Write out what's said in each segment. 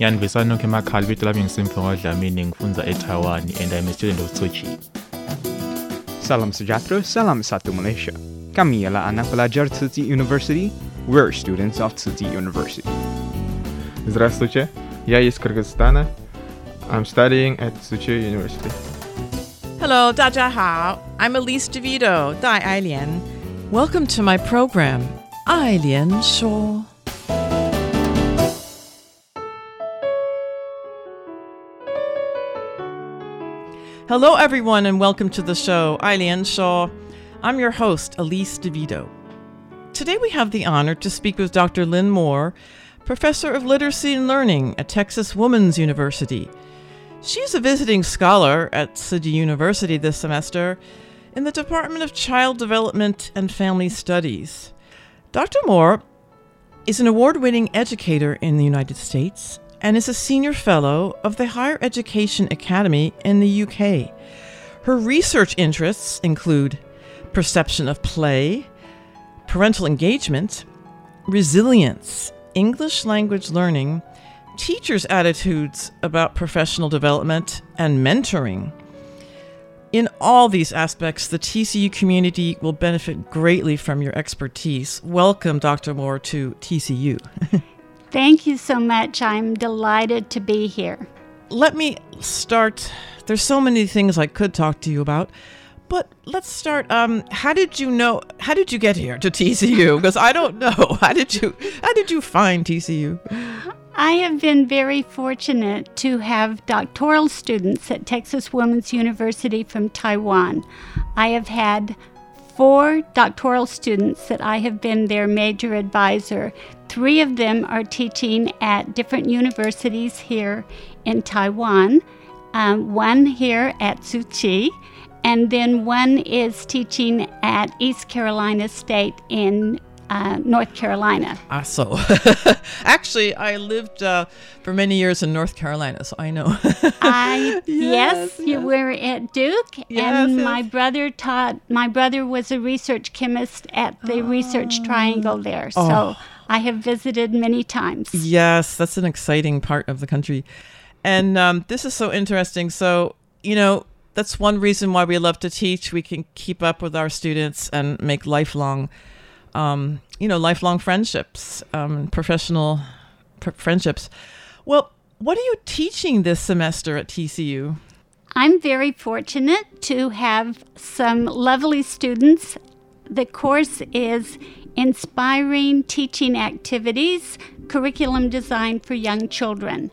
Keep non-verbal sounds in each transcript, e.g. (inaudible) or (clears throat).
Yanvisa Nokhemakhali vito lami ngisimfungo Dlamini ngifunza eTaiwan and I'm a student of Tzu Chi. Salam Sujatro, Salam Satu Malaysia. Kami ialah anak pelajar Tsinghua University. We're students of Tsinghua University. Здравствуйте, я из Кыргызстана. I'm studying at Tzu Chi University. Hello, 大家好. I'm Elise DeVito, Dai Ailian. Welcome to my program, Ailian Shaw. Hello, everyone, and welcome to the show. Eileen Shaw. I'm your host, Elise DeVito. Today we have the honor to speak with Dr. Lin Moore, Professor of Literacy and Learning at Texas Woman's University. She's a visiting scholar at Chi University this semester in the Department of Child Development and Family Studies. Dr. Moore is an award winning educator in the United States and is a senior fellow of the Higher Education Academy in the UK. Her research interests include perception of play, parental engagement, resilience, English language learning, teachers' attitudes about professional development, and mentoring. In all these aspects, the TCU community will benefit greatly from your expertise. Welcome, Dr. Moore, to TCU. (laughs) Thank you so much. I'm delighted to be here. Let me start. There's so many things I could talk to you about, but let's start. Um, how did you know? How did you get here to TCU? Because (laughs) I don't know. (laughs) How did you? How did you find TCU? I have been very fortunate to have doctoral students at Texas Women's University from Taiwan. I have had four doctoral students that I have been their major advisor. Three of them are teaching at different universities here in Taiwan, um, one here at Tzu Chi, and then one is teaching at East Carolina State in uh, North Carolina. Ah, so (laughs) actually, I lived uh, for many years in North Carolina, so I know. (laughs) I yes, yes, you were at Duke, yes, and yes. my brother taught. My brother was a research chemist at the oh. Research Triangle there, so. Oh. I have visited many times. Yes, that's an exciting part of the country. And um, this is so interesting. So, you know, that's one reason why we love to teach. We can keep up with our students and make lifelong, um, you know, lifelong friendships, um, professional pr- friendships. Well, what are you teaching this semester at TCU? I'm very fortunate to have some lovely students. The course is inspiring teaching activities, curriculum design for young children.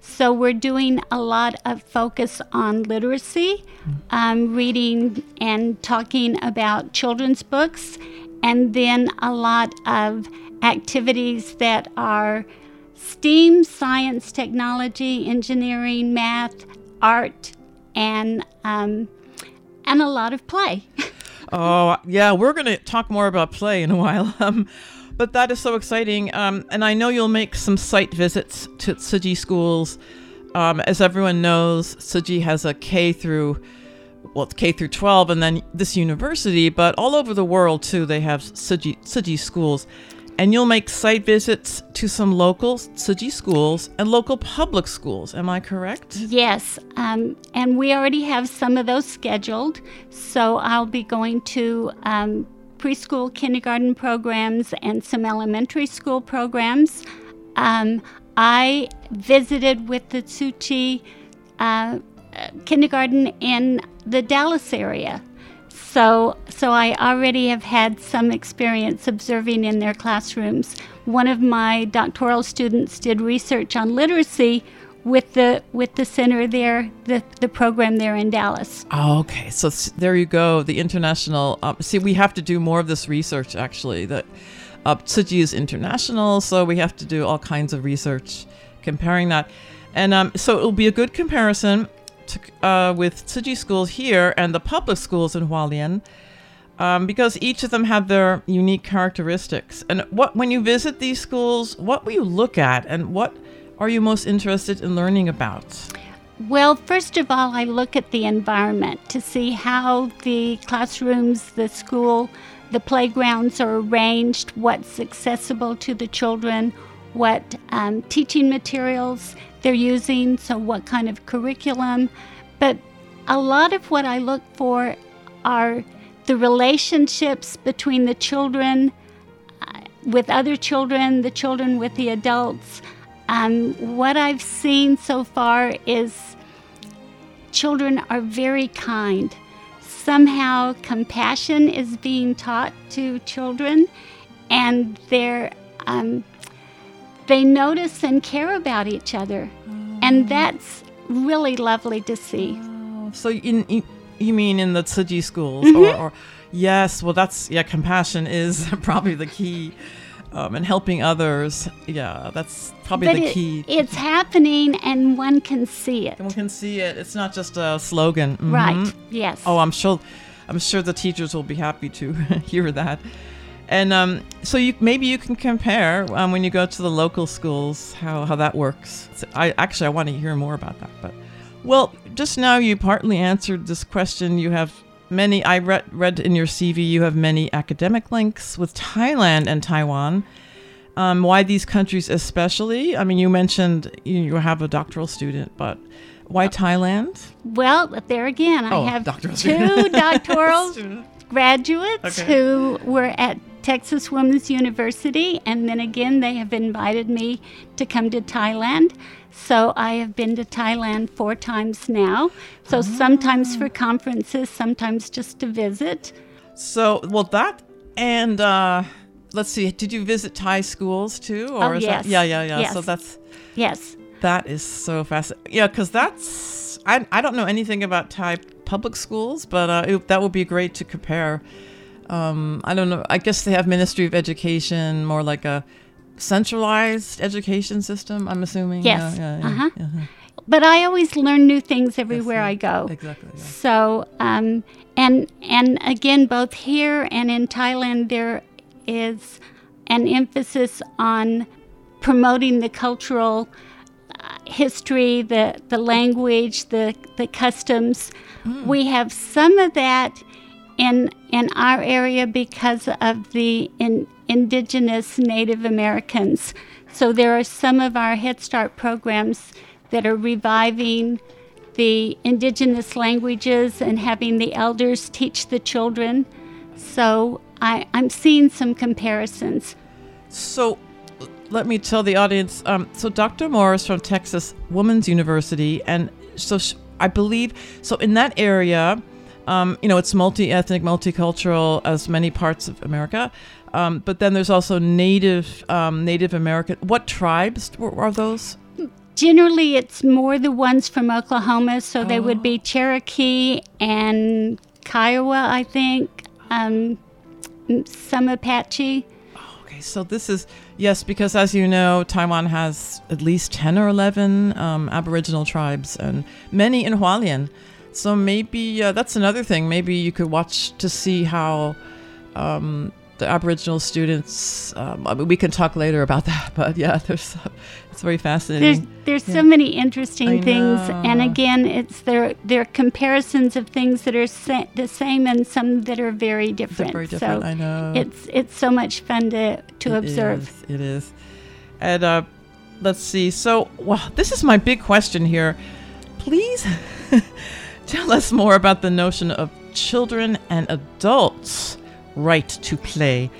So we're doing a lot of focus on literacy, um, reading and talking about children's books, and then a lot of activities that are STEAM, science, technology, engineering, math, art, and um, and a lot of play. (laughs) Oh, yeah, we're to talk more about play in a while. (laughs) Um, but that is so exciting. Um, and I know you'll make some site visits to Tzu Chi schools. Um, as everyone knows, Tzu Chi has a K through, well, it's K through 12, and then this university, but all over the world too, they have Tzu Chi schools and you'll make site visits to some local Chi schools and local public schools. Am I correct? Yes, um, and we already have some of those scheduled. So I'll be going to um, preschool kindergarten programs and some elementary school programs. Um, I visited with the Tzu Chi uh, kindergarten in the Dallas area. So, so I already have had some experience observing in their classrooms. One of my doctoral students did research on literacy with the with the center there, the the program there in Dallas. Oh, okay, so there you go. The international. Uh, see, we have to do more of this research. Actually, that uh, Tzu Chi is international, so we have to do all kinds of research comparing that, and um, so it'll be a good comparison to, uh, with Tzu Chi schools here and the public schools in Hualien. Um, because each of them have their unique characteristics. And what when you visit these schools, what will you look at, and what are you most interested in learning about? Well, first of all, I look at the environment to see how the classrooms, the school, the playgrounds are arranged, what's accessible to the children, what um, teaching materials they're using, so what kind of curriculum. But a lot of what I look for are the relationships between the children uh, with other children, the children with the adults. Um, what I've seen so far is children are very kind. Somehow, compassion is being taught to children, and they're um, they notice and care about each other, oh. and that's really lovely to see. Oh. So, in, in, you mean in the Tzu Chi schools, mm-hmm. or, or yes? Well, that's yeah. Compassion is (laughs) probably the key um, and helping others. Yeah, that's probably but the it, key. It's happening, and one can see it. And One can see it. It's not just a slogan, mm-hmm. right? Yes. Oh, I'm sure. I'm sure the teachers will be happy to (laughs) hear that. And um, so you maybe you can compare um, when you go to the local schools how, how that works. So I actually I want to hear more about that. But well, just now you partly answered this question. You have many I read read in your CV you have many academic links with Thailand and Taiwan. Um, why these countries especially? I mean, you mentioned you, you have a doctoral student, but why Thailand? Well, there again, oh, I have doctoral two (laughs) doctoral graduates Okay. who were at Texas Women's University, and then again, they have invited me to come to Thailand. So I have been to Thailand four times now. So sometimes for conferences, sometimes just to visit. So, well, that and uh, let's see. Did you visit Thai schools too? Or Oh, is yes. that, yeah, yeah, yeah. So that's Yes. that is so fascinating. Yeah, because that's I I don't know anything about Thai public schools, but uh, it, that would be great to compare. Um, I don't know. I guess they have Ministry of Education, more like a centralized education system. I'm assuming. Yes. Yeah, yeah, yeah, uh-huh. yeah. But I always learn new things everywhere I go. Exactly. So, um, and and again, both here and in Thailand, there is an emphasis on promoting the cultural uh, history, the the language, the the customs. We have some of that in in our area because of the in, indigenous Native Americans. So there are some of our Head Start programs that are reviving the indigenous languages and having the elders teach the children. So I, I'm seeing some comparisons. So let me tell the audience. Um, so Dr. Morris from Texas Women's University, and so sh- I believe so in that area. Um, you know, it's multi-ethnic, multicultural, as many parts of America. Um, but then there's also Native, um, Native American. What tribes are those? Generally, it's more the ones from Oklahoma, so they would be Cherokee and Kiowa, I think, um, some Apache. Okay, so this is yes, because as you know, Taiwan has at least ten or eleven um, Aboriginal tribes, and many in Hualien. So maybe uh, that's another thing. Maybe you could watch to see how um, the Aboriginal students. Um, I mean, we can talk later about (laughs) that, but yeah, there's it's very fascinating. there's Yeah. so many interesting I things, and again, it's their their comparisons of things that are sa- the same and some that are very different. very different, So I know. it's it's so much fun to to It observe. is, it is. And uh, let's see. So, well, this is my big question here. Please (laughs) tell us more about the notion of children and adults. right to play.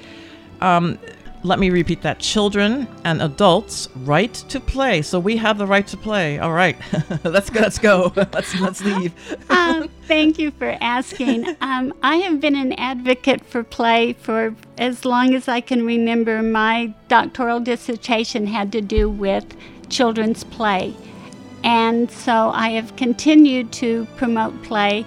Um, let me repeat that. Children and adults right to play. So we have the right to play. All right. (laughs) Let's go let's go. (laughs) Let's let's (laughs) leave. Um, thank you for asking. Um, i have been an advocate for play for as long as i can remember. My doctoral dissertation had to do with children's play and so i have continued to promote play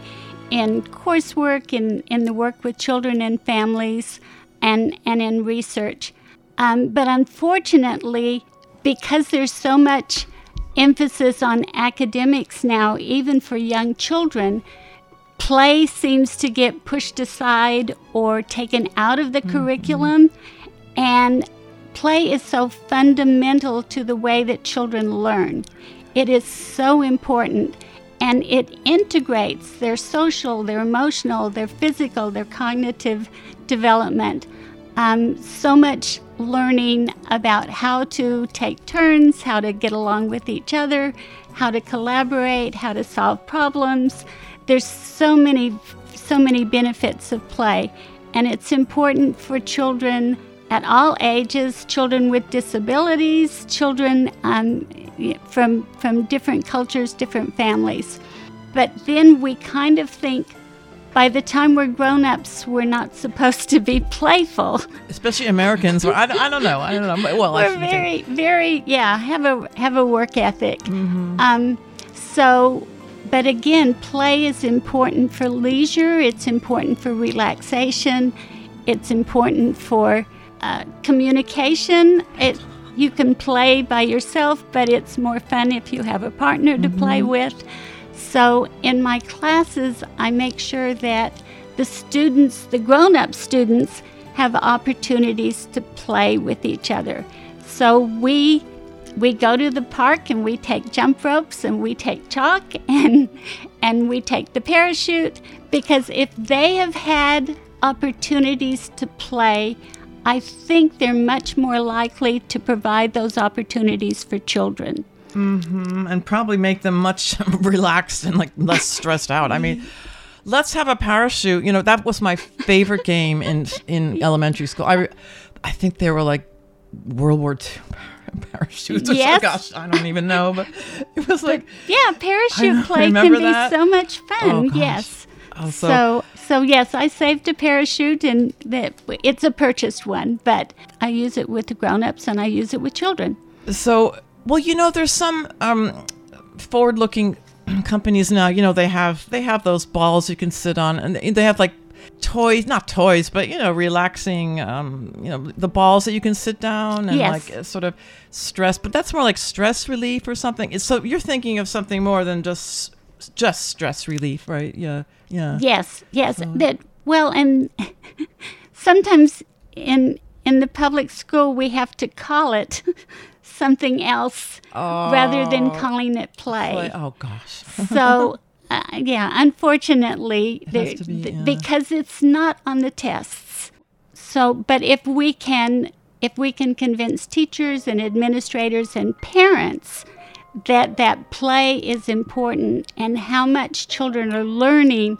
in coursework in, in the work with children and families and, and in research um, but unfortunately, because there's so much emphasis on academics now, even for young children, play seems to get pushed aside or taken out of the mm-hmm. curriculum. And play is so fundamental to the way that children learn. It is so important and it integrates their social, their emotional, their physical, their cognitive development. Um, so much learning about how to take turns, how to get along with each other, how to collaborate, how to solve problems. There's so many, so many benefits of play, and it's important for children at all ages, children with disabilities, children um, from from different cultures, different families. But then we kind of think by the time we're grown ups, we're not supposed to be (laughs) playful. Especially Americans. I, I don't know. I don't know. Well, we're very, very, yeah, have a have a work ethic. Mm-hmm. Um, so, but again, play is important for leisure. It's important for relaxation. It's important for uh, communication. It you can play by yourself, but it's more fun if you have a partner to mm-hmm. play with. So in my classes, I make sure that the students, the grown up students, have opportunities to play with each other. So we we go to the park and we take jump ropes and we take chalk (laughs) and and we take the parachute because if they have had opportunities to play, I think they're much more likely to provide those opportunities for children. Mm-hmm. And probably make them much (laughs) relaxed and like less stressed out. I mean, let's have a parachute. You know, that was my favorite game in in (laughs) elementary school. I, I think they were like World War II (laughs) parachutes. Yes. gosh, I don't even know, but it was like but, yeah, parachute play can be that? so much fun. Oh, yes. Oh, so, so so yes, I saved a parachute, and that it's a purchased one, but I use it with the grown-ups and I use it with children. So well, you know, there's some um, forward-looking (clears throat) companies now. You know, they have they have those balls you can sit on, and they have like toys, not toys, but you know, relaxing. Um, you know, the balls that you can sit down and yes. like sort of stress. But that's more like stress relief or something. So you're thinking of something more than just just stress relief, right? Yeah, yeah. Yes, yes. So. That well, and (laughs) sometimes in in the public school we have to call it (laughs) something else oh, rather than oh. calling it play. play. Oh gosh. (laughs) so uh, yeah, unfortunately, be, yeah. because it's not on the tests. So, but if we can, if we can convince teachers and administrators and parents that that play is important and how much children are learning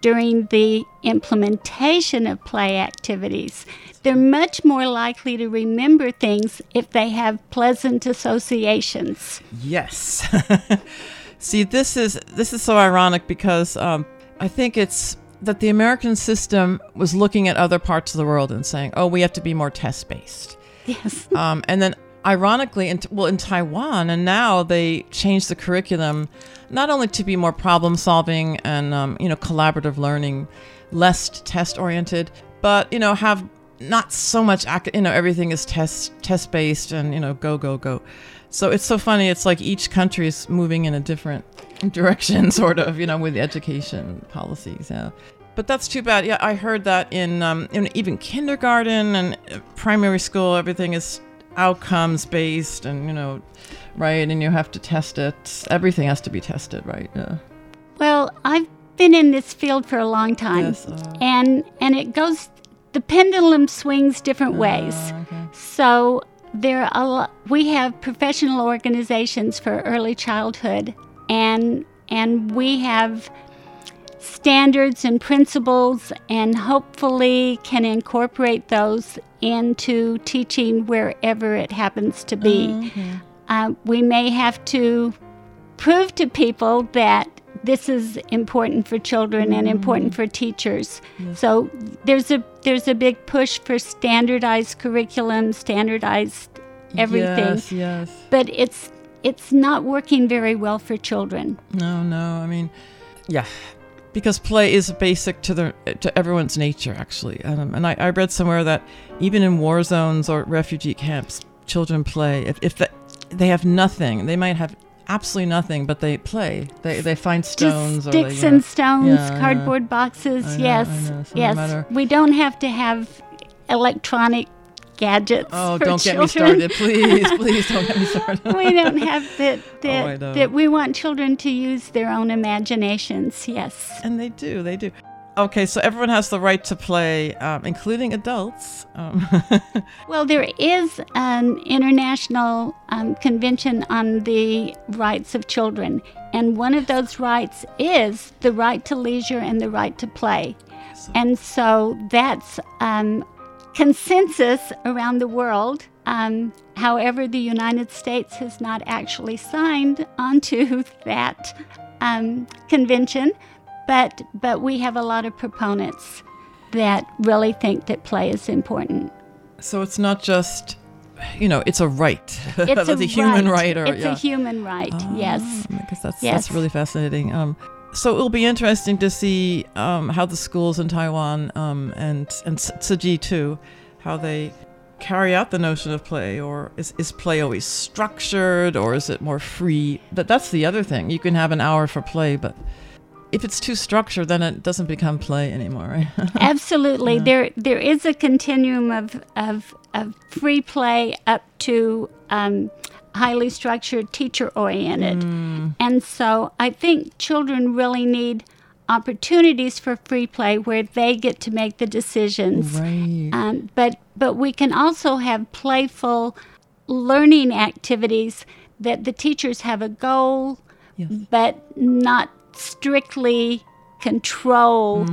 during the implementation of play activities, they're much more likely to remember things if they have pleasant associations. Yes. (laughs) See, this is this is so ironic because um, I think it's that the American system was looking at other parts of the world and saying, "Oh, we have to be more test based." Yes. Um, and then, ironically, in, well, in Taiwan, and now they changed the curriculum not only to be more problem solving and um, you know collaborative learning, less test oriented, but you know have not so much you know everything is test test based and you know go go go. So it's so funny it's like each country is moving in a different (laughs) direction (laughs) sort of you know with education policies yeah. But that's too bad. Yeah i heard that in um, in even kindergarten and uh, primary school everything is outcomes based and you know right and you have to test it. Everything has to be tested right? Yeah. Well i've been in this field for a long time. Yes, uh, and and it goes the pendulum swings different ways. Uh, okay. So there are a lot, we have professional organizations for early childhood. And and we have standards and principles and hopefully can incorporate those into teaching wherever it happens to be. Mm-hmm. Uh, we may have to prove to people that this is important for children and important for teachers. Yes. So there's a there's a big push for standardized curriculum, standardized everything. Yes, yes. But it's it's not working very well for children. No, no. I mean, yeah, because play is basic to the to everyone's nature, actually. Um, and I, I read somewhere that even in war zones or refugee camps, children play. If if the, they have nothing, they might have absolutely nothing, but they play. They they find stones Just or sticks they, and stones, Yeah, know. cardboard boxes. I know, yes, know. So no yes. matter- We don't have to have electronic gadgets. Oh, don't get me started, please, (laughs) please don't get me started. we don't have that. (laughs) Oh, That, know. that we want children to use their own imaginations. Yes. And they do, they do. Okay, so everyone has the right to play, um, including adults. Um, (laughs) Well, there is an international um, convention on the rights of children, and one of those rights is the right to leisure and the right to play. And so that's um, consensus around the world. Um, however, the United States has not actually signed onto (laughs) that um, convention, but but we have a lot of proponents that really think that play is important. so it's not just, you know, it's a right. It's (laughs) a, human right, or it's yeah. a human right. yes. because that's Yes. that's really fascinating. Um, so it'll be interesting to see um, how the schools in Taiwan um, and and Tzu Chi too, how they carry out the notion of play, or is, is play always structured, or is it more free? But that's the other thing. You can have an hour for play, but if it's too structured, then it doesn't become play anymore, right? (laughs) Absolutely. There there is a continuum of of, of free play up to um, highly structured, teacher oriented. Mm. And so I think children really need opportunities for free play where they get to make the decisions. Right. Um, but but we can also have playful learning activities that the teachers have a goal, but not strictly control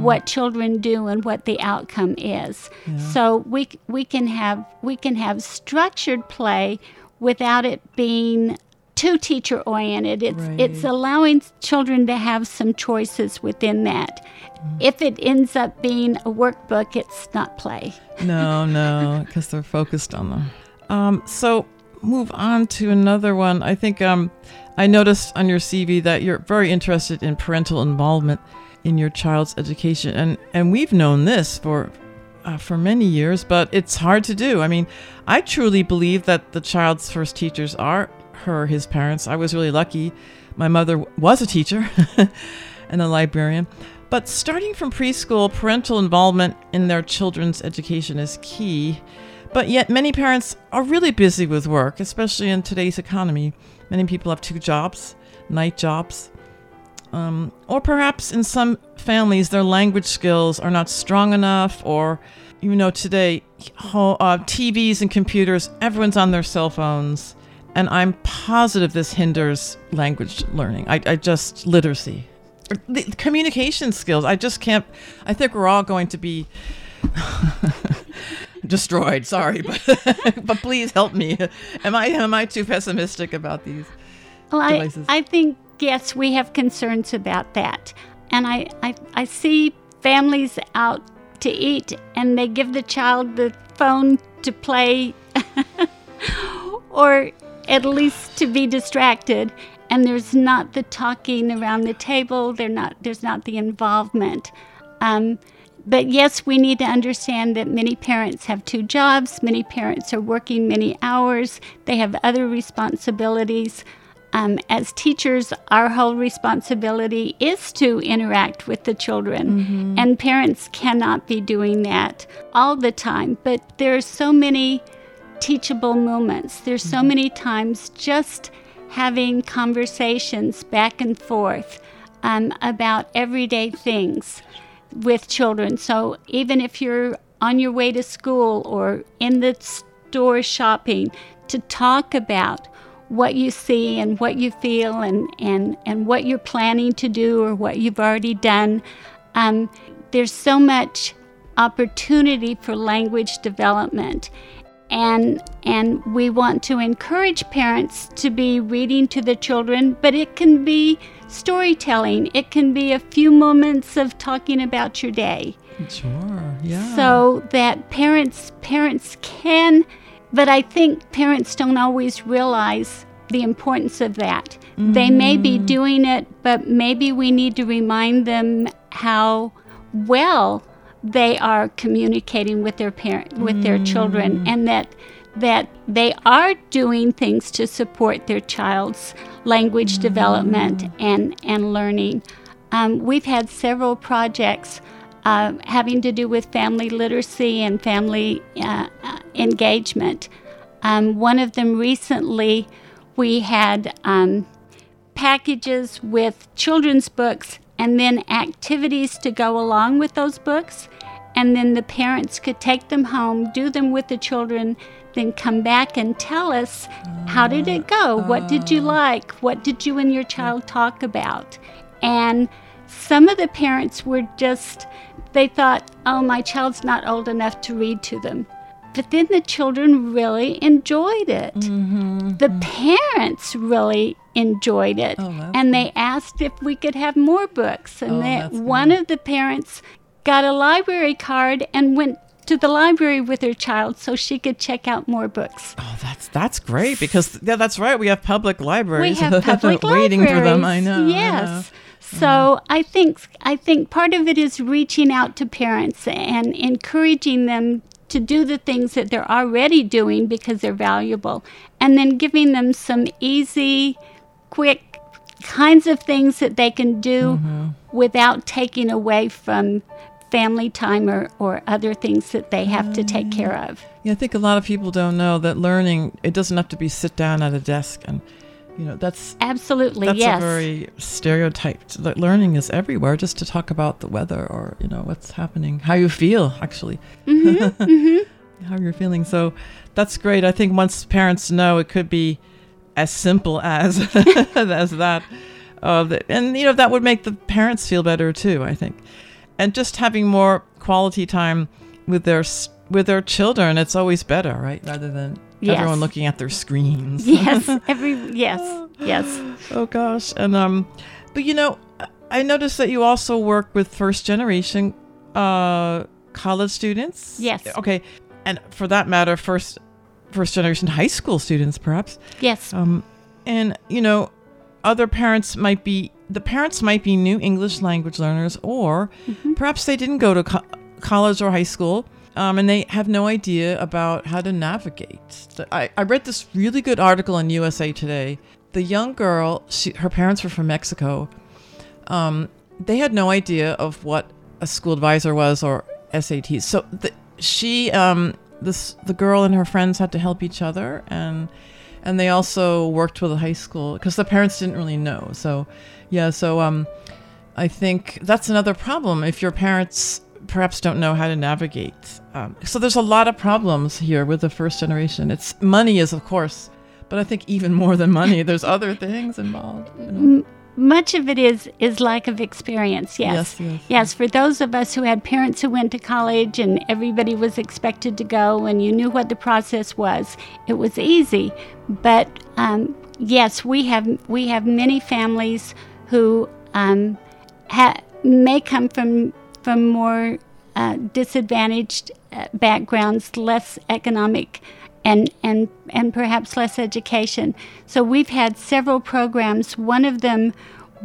what children do and what the outcome is. So we we can have we can have structured play without it being too teacher oriented. It's it's allowing children to have some choices within that. If it ends up being a workbook, it's not play. no, no, (laughs) because they're focused on them. Um, so move on to another one. I think um, I noticed on your CV that you're very interested in parental involvement in your child's education, and and we've known this for uh, for many years, but it's hard to do. I mean, I truly believe that the child's first teachers are her, his parents. I was really lucky. My mother was a teacher (laughs) and a librarian. But starting from preschool, parental involvement in their children's education is key. But yet, many parents are really busy with work, especially in today's economy. Many people have two jobs, night jobs. Um, or perhaps in some families, their language skills are not strong enough, or, you know, today, uh, TVs and computers, everyone's on their cell phones. And I'm positive this hinders language learning. I, I just, literacy. The communication skills. I just can't. I think we're all going to be (laughs) destroyed. Sorry, but (laughs) but please help me. Am I am I too pessimistic about these Well, I, devices? I think, yes, we have concerns about that. And I, I, I see families out to eat and they give the child the phone to play (laughs) or at least to be distracted. And there's not the talking around the table, They're not, there's not the involvement. Um, but yes, we need to understand that many parents have two jobs, many parents are working many hours, they have other responsibilities. Um, as teachers, our whole responsibility is to interact with the children, and parents cannot be doing that all the time. But there are so many teachable moments. There's so many times just having conversations back and forth um, about everyday things with children. So even if you're on your way to school or in the store shopping, to talk about what you see and what you feel and, and, and what you're planning to do or what you've already done. Um, there's so much opportunity for language development. And, and we want to encourage parents to be reading to the children, but it can be storytelling. It can be a few moments of talking about your day. Sure, yeah. So that parents parents can but I think parents don't always realize the importance of that. Mm-hmm. They may be mm. doing it, but maybe we need to remind them how well they are communicating with their parent with mm. their children mm. and that that they are doing things to support their child's language mm. development and and learning. Um, we've had several projects uh, having to do with family literacy and family uh, uh, engagement. Um, one of them recently, we had um, packages with children's books and then activities to go along with those books. And then the parents could take them home, do them with the children, then come back and tell us how did it go? What did you like? What did you and your child talk about? And some of the parents were just they thought, oh, my child's not old enough to read to them. But then the children really enjoyed it. Mm-hmm. The parents really enjoyed it. Oh, and they asked if we could have more books. And oh, they, one of the parents got a library card and went to the library with her child so she could check out more books. Oh, that's that's great because yeah, that's right. We have public libraries. We have (laughs) public waiting libraries. for them. I know. Yes. I know. So. I think I think part of it is reaching out to parents and encouraging them to do the things that they're already doing because they're valuable, and then giving them some easy, quick kinds of things that they can do mm-hmm. without taking away from family time or, or other things that they have to take care of. Yeah, I think a lot of people don't know that learning it doesn't have to be sit down at a desk and you know that's absolutely that's yes. a very stereotyped learning is everywhere just to talk about the weather or you know what's happening how you feel actually mm-hmm, (laughs) mm-hmm. how you're feeling so that's great i think once parents know it could be as simple (laughs) as as that uh, and you know that would make the parents feel better too i think and just having more quality time with their with their children it's always better right rather than yes. everyone looking at their screens. (laughs) yes, (laughs) every yes, yes. Oh gosh, and um, but you know, I noticed that you also work with first generation uh college students. Yes. Okay, and for that matter, first first generation high school students, perhaps. Yes. Um, and you know, other parents might be the parents might be new English language learners, or mm-hmm. perhaps they didn't go to co- college or high school um, and they have no idea about how to navigate. I, I read this really good article in USA Today. The young girl, she, her parents were from Mexico. Um, they had no idea of what a school advisor was or SATs. So the, she, um, this, the girl and her friends had to help each other, and and they also worked with a high school because the parents didn't really know. So, yeah. So um, I think that's another problem if your parents perhaps don't know how to navigate. Um, so there's a lot of problems here with the first generation. It's money is of course, but I think even more than money, (laughs) there's other things involved. You know? much of it is is lack of experience. Yes. yes. Yes, yes. For those of us who had parents who went to college and everybody was expected to go, and you knew what the process was, it was easy. But um, yes, we have we have many families who um, ha- may come from from more uh, disadvantaged uh, backgrounds, less economic, and, and, and perhaps less education. So we've had several programs, one of them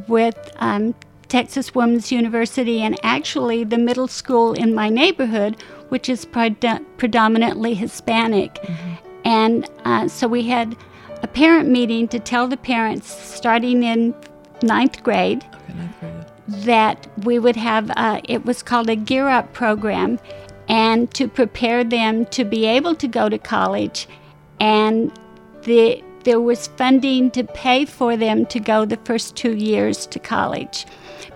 with um, Texas Women's University and actually the middle school in my neighborhood, which is pred- predominantly Hispanic. Mm-hmm. And uh, so we had a parent meeting to tell the parents starting in ninth grade. Okay, ninth grade that we would have, uh, it was called a Gear Up program, and to prepare them to be able to go to college. And the, there was funding to pay for them to go the first two years to college.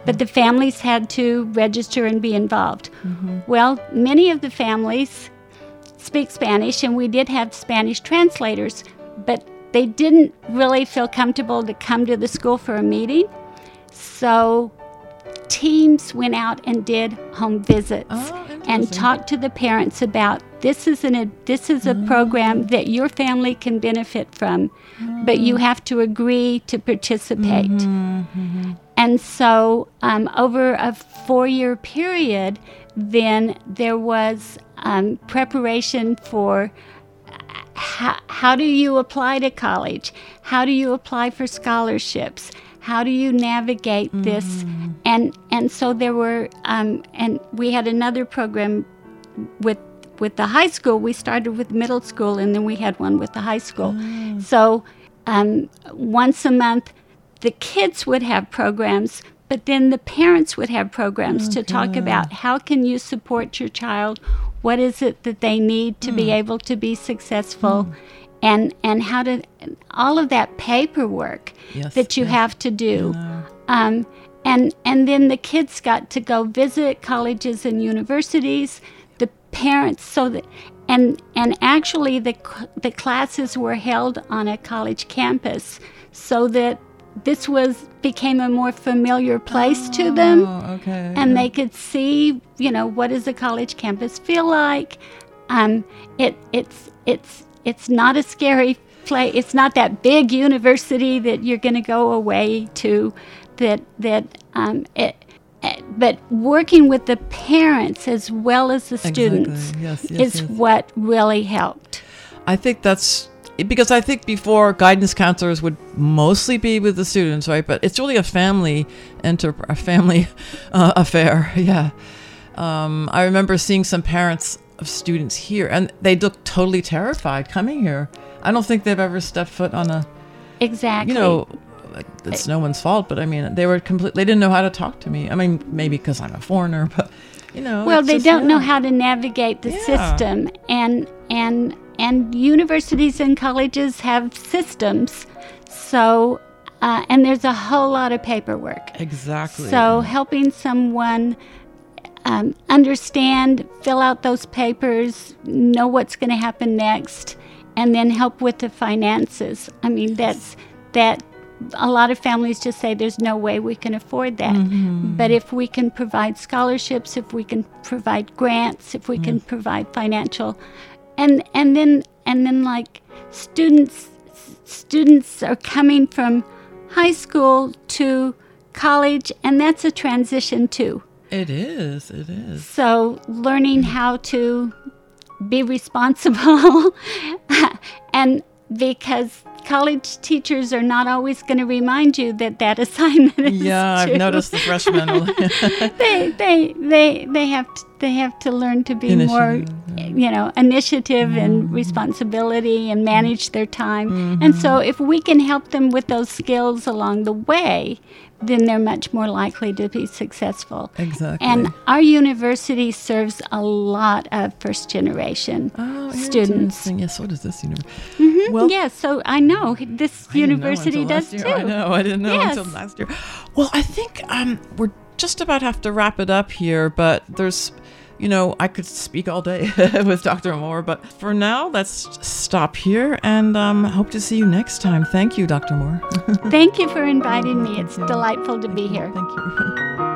But the families had to register and be involved. Mm-hmm. Well, many of the families speak Spanish, and we did have Spanish translators, but they didn't really feel comfortable to come to the school for a meeting. So teams went out and did home visits Oh, and talked to the parents about this is an a, this is a program that your family can benefit from, but you have to agree to participate. And so, um, over a four year period, then there was um, preparation for how, how do you apply to college? How do you apply for scholarships? How do you navigate this? And and so there were um, and we had another program with with the high school. We started with middle school and then we had one with the high school. So um, once a month, the kids would have programs, but then the parents would have programs to talk about how can you support your child, what is it that they need to be able to be successful, and and how to all of that paperwork Yes, that you yes. have to do. Um, and and then the kids got to go visit colleges and universities. The parents so that and and actually the the classes were held on a college campus so that this was became a more familiar place to them Oh, okay. and they could see you know what does a college campus feel like um, it it's it's it's not a scary place it's not that big university that you're going to go away to that that um, it, eh, but working with the parents as well as the students Yes, yes, is yes. what really helped I think that's because I think before guidance counselors would mostly be with the students, right? But it's really a family enter a family (laughs) uh, affair. (laughs) Yeah. Um, I remember seeing some parents of students here, and they look totally terrified coming here. I don't think they've ever stepped foot on a, exactly you know, it's no one's fault, but I mean, they were complete. They didn't know how to talk to me. I mean, maybe because I'm a foreigner, (laughs) but you know. well they just- don't know how to navigate the Yeah. system and and and universities and colleges have systems so uh, and there's a whole lot of paperwork Exactly. so helping someone um, understand fill out those papers know what's going to happen next and then help with the finances. I mean that's that a lot of families just say there's no way we can afford that. But if we can provide scholarships if we can provide grants if we can provide financial and and then and then like students students are coming from high school to college and that's a transition too It is. It is. so learning how to be responsible (laughs) and because college teachers are not always going to remind you that that assignment (laughs) is Yeah, I've noticed the freshmen. (laughs) they they they they have to, they have to learn to be more you know initiative and responsibility and manage their time and so if we can help them with those skills along the way then they're much more likely to be successful Exactly. and our university serves a lot of first generation Oh, students. Yes, so does this university. Mhm, Well- yes so i know this I university does too. I know. I didn't know Yes. until last year. Well, I think um, we're just about have to wrap it up here, but there's, you know, I could speak all day (laughs) with Dr. Moore, but for now, let's stop here and um, hope to see you next time. Thank you, Dr. Moore. (laughs) thank you for inviting me it's delightful to be here Thank you. (laughs)